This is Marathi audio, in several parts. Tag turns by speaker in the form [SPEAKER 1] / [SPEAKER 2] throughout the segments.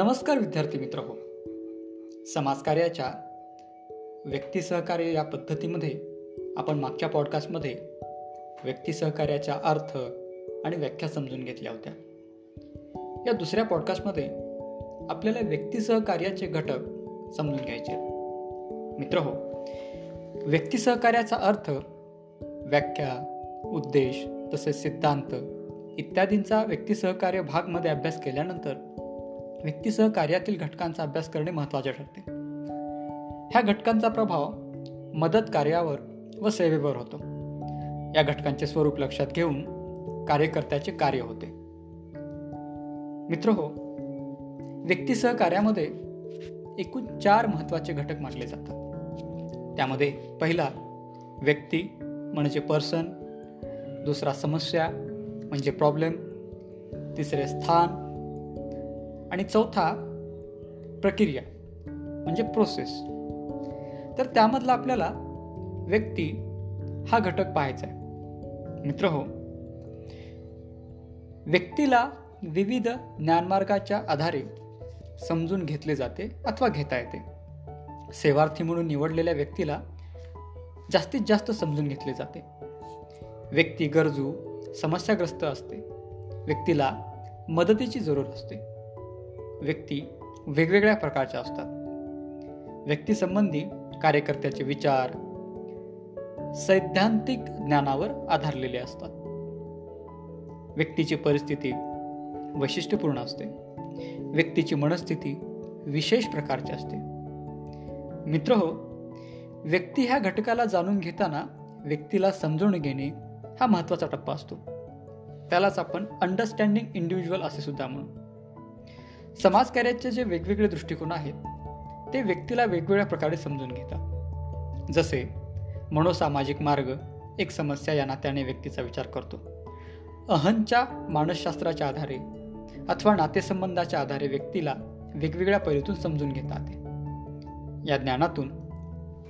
[SPEAKER 1] नमस्कार विद्यार्थी मित्र हो समाजकार्याच्या व्यक्ती सहकार्य या पद्धतीमध्ये आपण मागच्या पॉडकास्टमध्ये व्यक्ती सहकार्याचा अर्थ आणि व्याख्या समजून घेतल्या होत्या. या दुसऱ्या पॉडकास्टमध्ये आपल्याला व्यक्ती सहकार्याचे घटक समजून घ्यायचे मित्र हो व्यक्ती सहकार्याचा अर्थ व्याख्या उद्देश तसेच सिद्धांत इत्यादींचा व्यक्ती सहकार्य भागमध्ये अभ्यास केल्यानंतर व्यक्तीसह कार्यातील घटकांचा अभ्यास करणे महत्त्वाचे ठरते. ह्या घटकांचा प्रभाव मदत कार्यावर व सेवेवर होतो. या घटकांचे स्वरूप लक्षात घेऊन कार्यकर्त्याचे कार्य होते. मित्र हो व्यक्तीसह कार्यामध्ये एकूण चार महत्त्वाचे घटक मानले जातात. त्यामध्ये पहिला व्यक्ती म्हणजे पर्सन दुसरा समस्या म्हणजे प्रॉब्लेम तिसरे स्थान. आणि चौथा प्रक्रिया म्हणजे प्रोसेस तर त्यामधला आपल्याला व्यक्ती हा घटक पाहायचा आहे. मित्र हो व्यक्तीला विविध ज्ञानमार्गाच्या आधारे समजून घेतले जाते अथवा घेता येते. सेवार्थी म्हणून निवडलेल्या व्यक्तीला जास्तीत जास्त समजून घेतले जाते. व्यक्ती गरजू समस्याग्रस्त असते. व्यक्तीला मदतीची जरूर असते. व्यक्ती वेगवेगळ्या प्रकारच्या असतात. व्यक्तीसंबंधी कार्यकर्त्याचे विचार सैद्धांतिक ज्ञानावर आधारलेले असतात. व्यक्तीची परिस्थिती वैशिष्ट्यपूर्ण असते. व्यक्तीची मनस्थिती विशेष प्रकारची असते. मित्र हो व्यक्ती ह्या घटकाला जाणून घेताना व्यक्तीला समजून घेणे हा महत्त्वाचा टप्पा असतो. त्यालाच आपण अंडरस्टँडिंग इंडिव्हिज्युअल असे सुद्धा म्हणू. समाजकार्याचे जे वेगवेगळे दृष्टिकोन आहेत ते व्यक्तीला वेगवेगळ्या प्रकारे समजून घेतात. जसे मनोसामाजिक मार्ग एक समस्या या नात्याने व्यक्तीचा विचार करतो. अहंच्या मानसशास्त्राच्या आधारे अथवा नातेसंबंधाच्या आधारे व्यक्तीला वेगवेगळ्या पैलूतून समजून घेतात या ज्ञानातून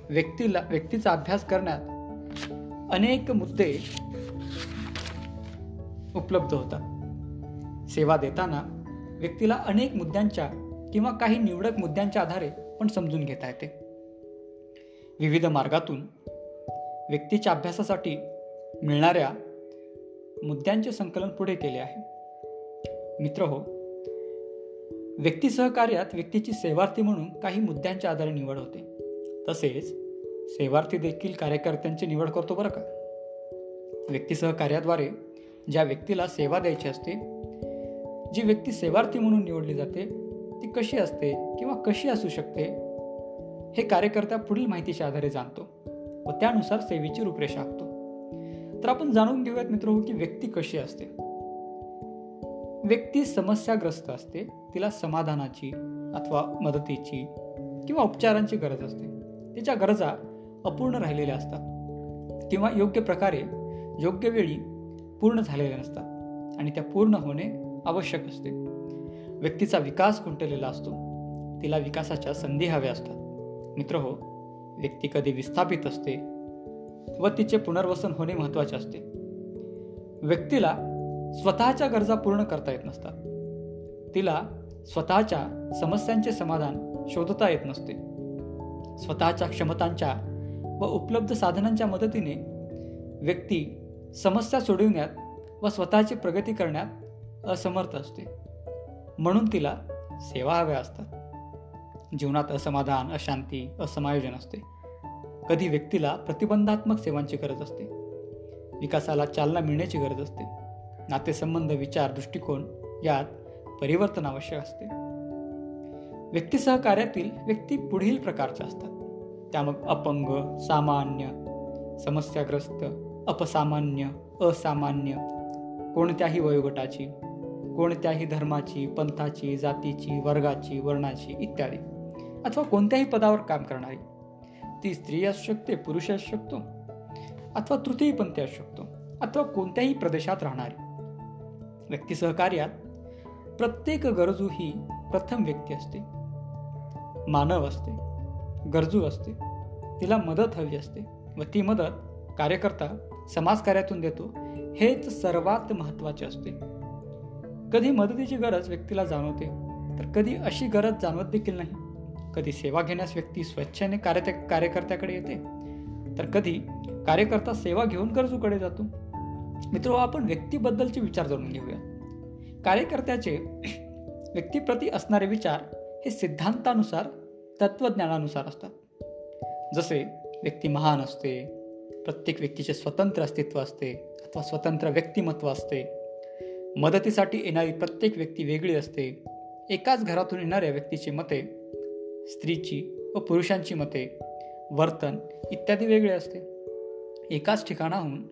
[SPEAKER 1] व्यक्तीला व्यक्तीचा अभ्यास करण्यात अनेक मुद्दे उपलब्ध होतात. सेवा देताना व्यक्तीला अनेक मुद्द्यांच्या किंवा काही निवडक मुद्द्यांच्या आधारे पण समजून घेता येते. विविध मार्गातून व्यक्तीच्या अभ्यासासाठी मिळणाऱ्या मुद्द्यांचे संकलन पुढे केले आहे. मित्र हो व्यक्ती सहकार्यात व्यक्तीची सेवार्थी म्हणून काही मुद्द्यांच्या आधारे निवड होते. तसेच सेवार्थी देखील कार्यकर्त्यांची निवड करतो बरं का? व्यक्ती सहकार्याद्वारे ज्या व्यक्तीला सेवा द्यायची असते जी व्यक्ती सेवार्थी म्हणून निवडली जाते ती कशी असते किंवा कशी असू शकते हे कार्यकर्ता पुढील माहितीच्या आधारे जाणतो व त्यानुसार सेवेची रूपरेषा आखतो. तर आपण जाणून घेऊयात मित्र की व्यक्ती कशी असते. व्यक्ती समस्याग्रस्त असते तिला समाधानाची अथवा मदतीची किंवा उपचारांची गरज असते. तिच्या गरजा अपूर्ण राहिलेल्या असतात किंवा योग्य प्रकारे योग्य वेळी पूर्ण झालेल्या नसतात आणि त्या पूर्ण होणे आवश्यक असते. व्यक्तीचा विकास खुंटलेला असतो. तिला विकासाच्या संधी हव्या असतात. मित्र हो व्यक्ती कधी विस्थापित असते व तिचे पुनर्वसन होणे महत्त्वाचे असते. व्यक्तीला स्वतःच्या गरजा पूर्ण करता येत नसतात. तिला स्वतःच्या समस्यांचे समाधान शोधता येत नसते. स्वतःच्या क्षमतांच्या व उपलब्ध साधनांच्या मदतीने व्यक्ती समस्या सोडविण्यात व स्वतःची प्रगती करण्यात असमर्थ असते. म्हणून तिला सेवा हव्या असतात. जीवनात असमाधान अशांती असमायोजन असते. कधी व्यक्तीला प्रतिबंधात्मक सेवांची गरज असते. विकासाला चालना मिळण्याची गरज असते. नातेसंबंध विचार दृष्टिकोन यात परिवर्तन आवश्यक असते. व्यक्ती सहकार्यातील व्यक्ती पुढील प्रकारच्या असतात. त्या मग अपंग सामान्य समस्याग्रस्त अपसामान्य असामान्य कोणत्याही वयोगटाची कोणत्याही धर्माची पंथाची जातीची वर्गाची वर्णाची इत्यादी. अथवा कोणत्याही पदावर काम करणारी. ती स्त्री असू शकते पुरुष असू शकतो. अथवा तृतीयपंथी असू शकतो. अथवा कोणत्याही प्रदेशात राहणारी. व्यक्ती सहकार्यात. प्रत्येक गरजू ही प्रथम व्यक्ती असते. मानव असते. गरजू असते. तिला मदत हवी असते व ती मदत कार्यकर्ता समाजकार्यातून देतो हेच सर्वात महत्त्वाचे असते. कधी मदतीची गरज व्यक्तीला जाणवते तर कधी अशी गरज जाणवत देखील नाही. कधी सेवा घेण्यास व्यक्ती स्वच्छेने कार्य कार्यकर्त्याकडे येते तर कधी कार्यकर्ता सेवा घेऊन गरजूकडे जातो. मित्र आपण व्यक्तीबद्दलचे विचार जाणून घेऊया. कार्यकर्त्याचे व्यक्तीप्रती असणारे विचार हे सिद्धांतानुसार तत्वज्ञानानुसार असतात. जसे व्यक्ती महान असते प्रत्येक व्यक्तीचे स्वतंत्र अस्तित्व असते अथवा स्वतंत्र व्यक्तिमत्व असते मदतीसाठी येणारी प्रत्येक व्यक्ती वेगळी असते. एकाच घरातून येणाऱ्या व्यक्तीची मते स्त्रीची व पुरुषांची मते वर्तन इत्यादी वेगळे असते. एकाच ठिकाणाहून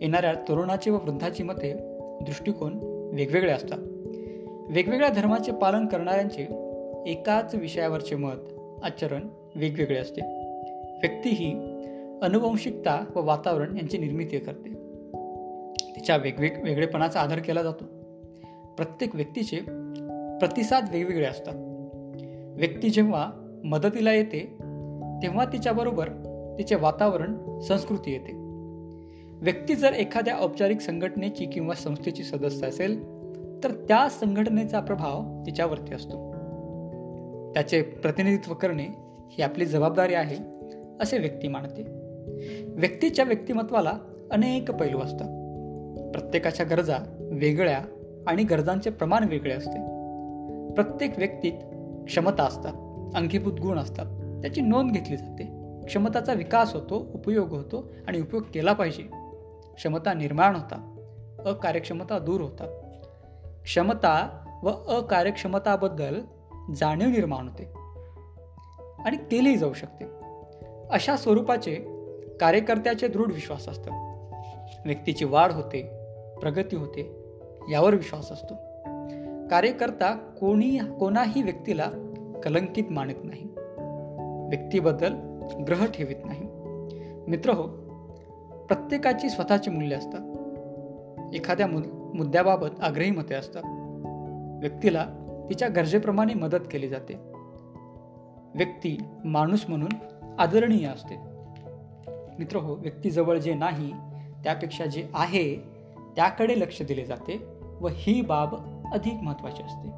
[SPEAKER 1] येणाऱ्या तरुणाची व वृद्धाची मते दृष्टिकोन वेगवेगळे असतात. वेगवेगळ्या धर्माचे पालन करणाऱ्यांचे एकाच विषयावरचे मत आचरण वेगवेगळे असते. व्यक्ती ही अनुवंशिकता व वातावरण यांची निर्मिती करते. तिच्या वेगवेग वेगळेपणाचा आदर केला जातो. प्रत्येक व्यक्तीचे प्रतिसाद वेगवेगळे असतात. व्यक्ती जेव्हा मदतीला येते तेव्हा तिच्याबरोबर तिचे वातावरण संस्कृती येते. व्यक्ती जर एखाद्या औपचारिक संघटनेची किंवा संस्थेची सदस्य असेल तर त्या संघटनेचा प्रभाव तिच्यावरती असतो. त्याचे प्रतिनिधित्व करणे ही आपली जबाबदारी आहे असे व्यक्ती मानते. व्यक्तीच्या व्यक्तिमत्वाला अनेक पैलू असतात. प्रत्येकाच्या गरजा वेगळ्या आणि गरजांचे प्रमाण वेगळे असते. प्रत्येक व्यक्तीत क्षमता असतात अंगीभूत गुण असतात त्याची नोंद घेतली जाते. क्षमताचा विकास होतो उपयोग होतो आणि उपयोग केला पाहिजे. क्षमता निर्माण होतात अकार्यक्षमता दूर होतात. क्षमता व अकार्यक्षमताबद्दल जाणीव निर्माण होते आणि केली जाऊ शकते. अशा स्वरूपाचे कार्यकर्त्याचे दृढ विश्वास असतात व्यक्तीची वाढ होते प्रगती होते यावर विश्वास असतो. कार्यकर्ता कोणी कोणाही व्यक्तीला कलंकित मानत नाही. व्यक्तीबद्दल ग्रह ठेवित नाही. मित्र हो प्रत्येकाची स्वतःची मूल्य असतात. एखाद्या मुद्द्याबाबत आग्रही मते असतात. व्यक्तीला तिच्या गरजेप्रमाणे मदत केली जाते. व्यक्ती माणूस म्हणून आदरणीय असते. मित्र हो व्यक्तीजवळ जे नाही त्यापेक्षा जे आहे त्याकडे लक्ष दिले जाते व ही बाब अधिक महत्वाची असते.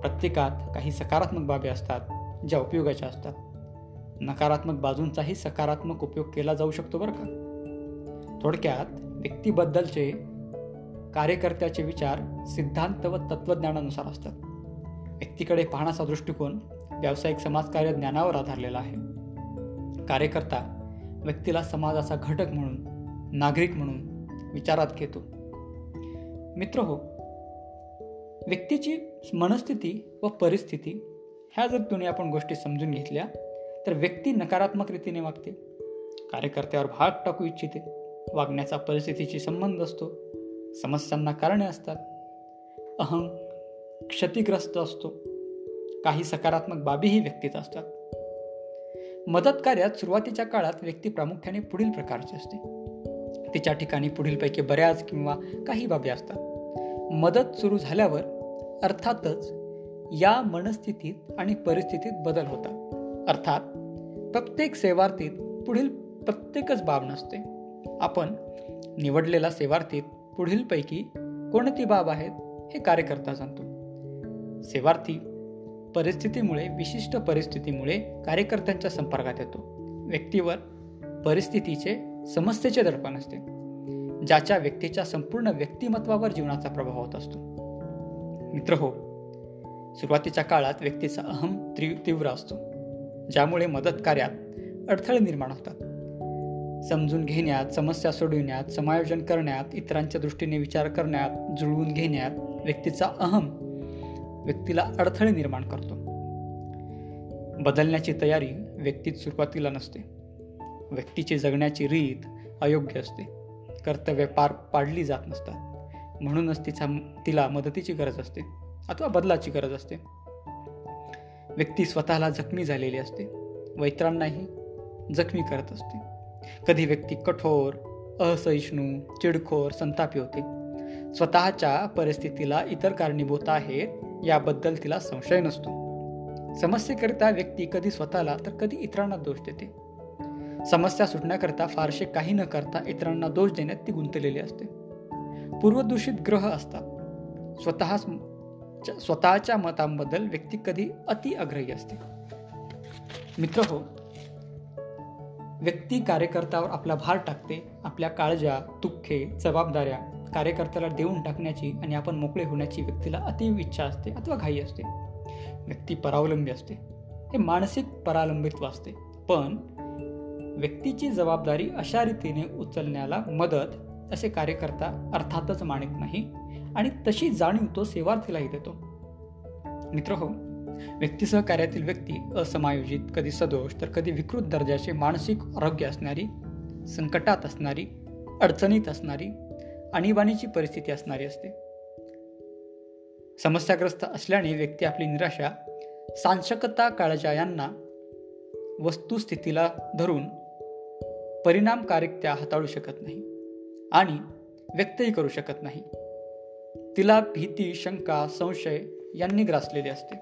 [SPEAKER 1] प्रत्येकात काही सकारात्मक बाबी असतात ज्या उपयोगाच्या असतात. नकारात्मक बाजूंचाही सकारात्मक उपयोग केला जाऊ शकतो बरं का? थोडक्यात व्यक्तीबद्दलचे कार्यकर्त्याचे विचार सिद्धांत व तत्वज्ञानानुसार असतात. व्यक्तीकडे पाहण्याचा दृष्टिकोन व्यावसायिक समाजकार्य ज्ञानावर आधारलेला आहे. कार्यकर्ता व्यक्तीला समाजाचा घटक म्हणून नागरिक म्हणून विचारात घेतो. मित्र हो व्यक्तीची मनस्थिती व परिस्थिती ह्या जर दोन्ही आपण गोष्टी समजून घेतल्या तर व्यक्ती नकारात्मक रीतीने वागते. कार्यकर्त्यावर भाग टाकू इच्छिते. वागण्याचा परिस्थितीशी संबंध असतो. समस्यांना कारणे असतात. अहं क्षतिग्रस्त असतो. काही सकारात्मक बाबीही व्यक्तीत असतात. मदत कार्यात सुरुवातीच्या काळात व्यक्ती प्रामुख्याने पुढील प्रकारची असते. तिच्या ठिकाणी पुढीलपैकी बऱ्याच किंवा काही बाबी असतात. मदत सुरू झाल्यावर अर्थातच या मनस्थितीत आणि परिस्थितीत बदल होतात. अर्थात प्रत्येक सेवार्थीत पुढील प्रत्येकच बाब नसते. आपण निवडलेला सेवार्थीत पुढीलपैकी कोणती बाब आहेत हे कार्यकर्ता सांगतो. सेवार्थी परिस्थितीमुळे विशिष्ट परिस्थितीमुळे कार्यकर्त्यांच्या संपर्कात येतो. व्यक्तीवर परिस्थितीचे समस्येचे दर्पण असते ज्याच्या व्यक्तीच्या संपूर्ण व्यक्तिमत्वावर जीवनाचा प्रभाव होत असतो. मित्र हो सुरुवातीच्या काळात व्यक्तीचा अहम तीव्र असतो ज्यामुळे मदत कार्यात अडथळे निर्माण होतात. समजून घेण्यात समस्या सोडविण्यात समायोजन करण्यात इतरांच्या दृष्टीने विचार करण्यात जुळवून घेण्यात व्यक्तीचा अहम व्यक्तीला अडथळे निर्माण करतो. बदलण्याची तयारी व्यक्तीत सुरुवातीला नसते. व्यक्तीची जगण्याची रीत अयोग्य असते. कर्तव्य पार पाडली जात नसतात. म्हणूनच तिचा तिला मदतीची गरज असते अथवा बदलाची गरज असते. व्यक्ती स्वतःला जखमी झालेली असते. व इतरांनाही जखमी करत असते. कधी व्यक्ती कठोर असहिष्णू चिडखोर संतापी होते. स्वतःच्या परिस्थितीला इतर कारणीभूत आहेत याबद्दल तिला संशय नसतो. समस्येकरिता व्यक्ती कधी स्वतःला तर कधी इतरांना दोष देते. समस्या सुटण्याकरता फारसे काही न करता इतरांना दोष देण्यात ती गुंतलेली असते. पूर्वदूषित ग्रह असतात. स्वतः स्वतःच्या मतांबद्दल व्यक्ती कधी अति आग्रही असते. मित्र हो व्यक्ती कार्यकर्त्यावर आपला भार टाकते आपल्या काळजा दुःखे जबाबदाऱ्या कार्यकर्त्याला देऊन टाकण्याची आणि आपण मोकळे होण्याची व्यक्तीला अतिव इच्छा असते अथवा घाई असते. व्यक्ती परावलंबी असते. हे मानसिक परालंबित्व असते. पण व्यक्तीची जबाबदारी अशा रीतीने उचलण्याला मदत असे कार्यकर्ता अर्थातच मानित नाही आणि तशी जाणीव तो सेवार्थीलाही देतो. मित्र हो व्यक्ती सहकार्यातील व्यक्ती असमायोजित कधी सदोष तर कधी विकृत दर्जाचे मानसिक आरोग्य असणारी संकटात असणारी अडचणीत असणारी आणीबाणीची परिस्थिती असणारी असते. समस्याग्रस्त असल्याने व्यक्ती आपली निराशा सांशकता काळजा यांना वस्तुस्थितीला धरून परिणामकारकत्या हाताळू शकत नाही आणि व्यक्तही करू शकत नाही. तिला भीती शंका संशय यांनी ग्रासलेली असते.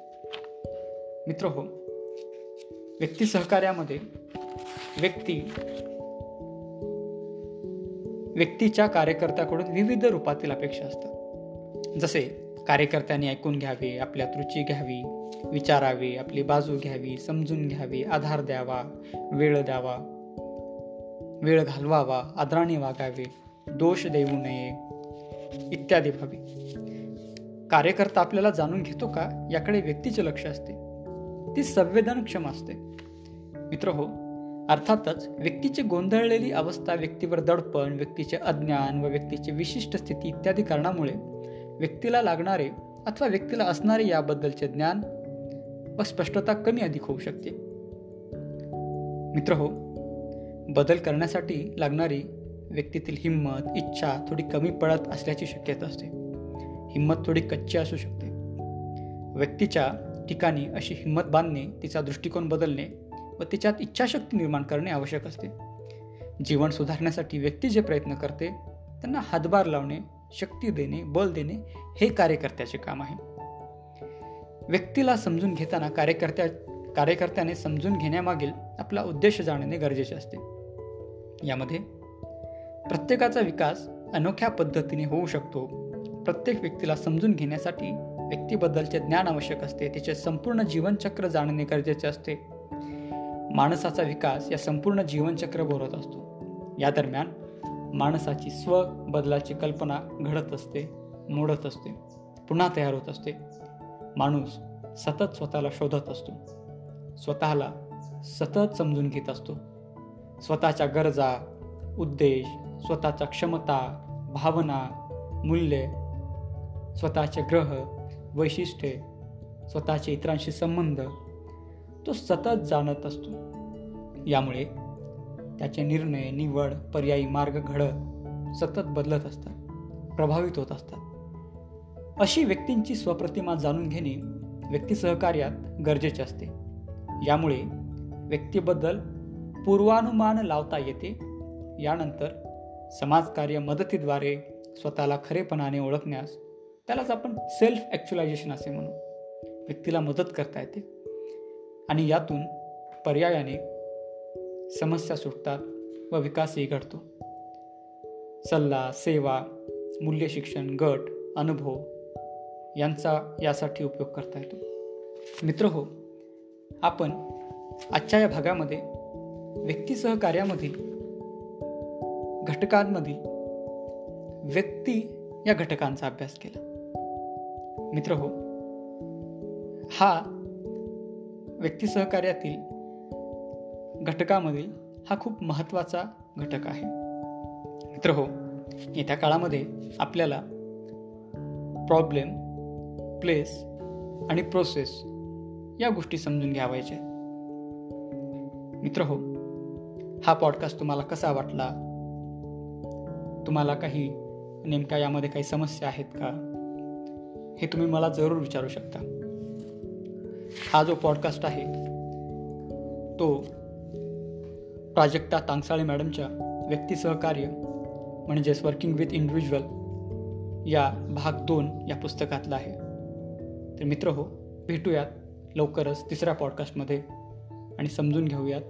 [SPEAKER 1] मित्र हो व्यक्ती सहकार्यामध्ये व्यक्ती व्यक्तीच्या कार्यकर्त्याकडून विविध रूपातील अपेक्षा असतात. जसे कार्यकर्त्यांनी ऐकून घ्यावे आपल्यात रुची घ्यावी विचारावे आपली बाजू घ्यावी समजून घ्यावी आधार द्यावा वेळ द्यावा वेळ घालवावा आदराने वागावे दोष देऊ नये इत्यादी भावी. कार्यकर्ता आपल्याला जाणून घेतो का? याकडे व्यक्तीचे लक्ष असते. ती संवेदनक्षम असते. मित्र हो अर्थातच व्यक्तीची गोंधळलेली अवस्था व्यक्तीवर दडपण व्यक्तीचे अज्ञान व व्यक्तीची विशिष्ट स्थिती इत्यादी कारणामुळे व्यक्तीला लागणारे अथवा व्यक्तीला असणारे याबद्दलचे ज्ञान व स्पष्टता कमी अधिक होऊ शकते. मित्र हो बदल करण्यासाठी लागणारी व्यक्तीतील हिंमत इच्छा थोडी कमी पडत असल्याची शक्यता असते. हिंमत थोडी कच्ची असू शकते. व्यक्तीच्या ठिकाणी अशी हिंमत बांधणे तिचा दृष्टिकोन बदलणे व तिच्यात इच्छाशक्ती निर्माण करणे आवश्यक असते. जीवन सुधारण्यासाठी व्यक्ती जे प्रयत्न करते त्यांना हातभार लावणे शक्ती देणे बल देणे हे कार्यकर्त्याचे काम आहे. व्यक्तीला समजून घेताना कार्यकर्त्या कार्यकर्त्याने समजून घेण्यामागील आपला उद्देश जाणणे गरजेचे असते. यामध्ये प्रत्येकाचा विकास अनोख्या पद्धतीने होऊ शकतो. प्रत्येक व्यक्तीला समजून घेण्यासाठी व्यक्तीबद्दलचे ज्ञान आवश्यक असते तिचे संपूर्ण जीवनचक्र जाणणे गरजेचे असते. माणसाचा विकास या संपूर्ण जीवनचक्र बोलत असतो. या दरम्यान माणसाची स्व बदलाची कल्पना घडत असते मोडत असते पुन्हा तयार होत असते. माणूस सतत स्वतःला शोधत असतो. स्वतःला सतत समजून घेत असतो. स्वतःच्या गरजा उद्देश स्वतःच्या क्षमता भावना मूल्ये स्वतःचे ग्रह वैशिष्ट्ये स्वतःचे इतरांशी संबंध तो सतत जाणत असतो. यामुळे त्याचे निर्णय निवड पर्यायी मार्ग घडत सतत बदलत असतात प्रभावित होत असतात. अशी व्यक्तींची स्वप्रतिमा जाणून घेणे व्यक्ती सहकार्यात गरजेचे असते. यामुळे व्यक्तीबद्दल पूर्वानुमान लावता येते. यानंतर समाजकार्य मदतीद्वारे स्वतःला खरेपणाने ओळखण्यास त्यालाच आपण सेल्फ ॲक्च्युलायझेशन असे म्हणू. व्यक्तीला मदत करता येते. आणि यातून पर्यायाने समस्या सुटतात व विकासही घडतो. सल्ला सेवा मूल्य शिक्षण गट अनुभव यांचा यासाठी उपयोग करता येतो. मित्र हो आपण आजच्या या भागामध्ये व्यक्ती सहकार्यामधील घटकांमधील व्यक्ती या घटकांचा अभ्यास केला. मित्र हो हा व्यक्ती सहकार्यातील घटकामधील हा खूप महत्त्वाचा घटक आहे. मित्र हो येत्या काळामध्ये आपल्याला प्रॉब्लेम प्लेस आणि प्रोसेस या गोष्टी समजून घ्यावायच्या मित्र हो हा पॉडकास्ट तुम्हाला कसा वाटला? तुम्हाला काही नेमक्या यामध्ये काही समस्या आहेत का? हे तुम्ही मला जरूर विचारू शकता. हा जो पॉडकास्ट आहे तो प्राजक्ता तांगसाळे मॅडमच्या व्यक्ती सहकार्य म्हणजेच वर्किंग विथ इंडिव्हिज्युअल या भाग दोन या पुस्तकातला आहे. तर मित्र हो भेटूयात लवकरच तिसऱ्या पॉडकास्टमध्ये आणि समजून घेऊयात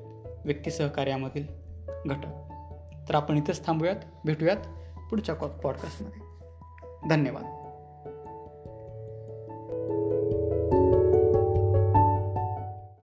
[SPEAKER 1] व्यक्ती सहकार्यामधील घटक. तर आपण इथंच थांबूयात भेटूयात पुढच्या पॉडकास्टमध्ये. धन्यवाद.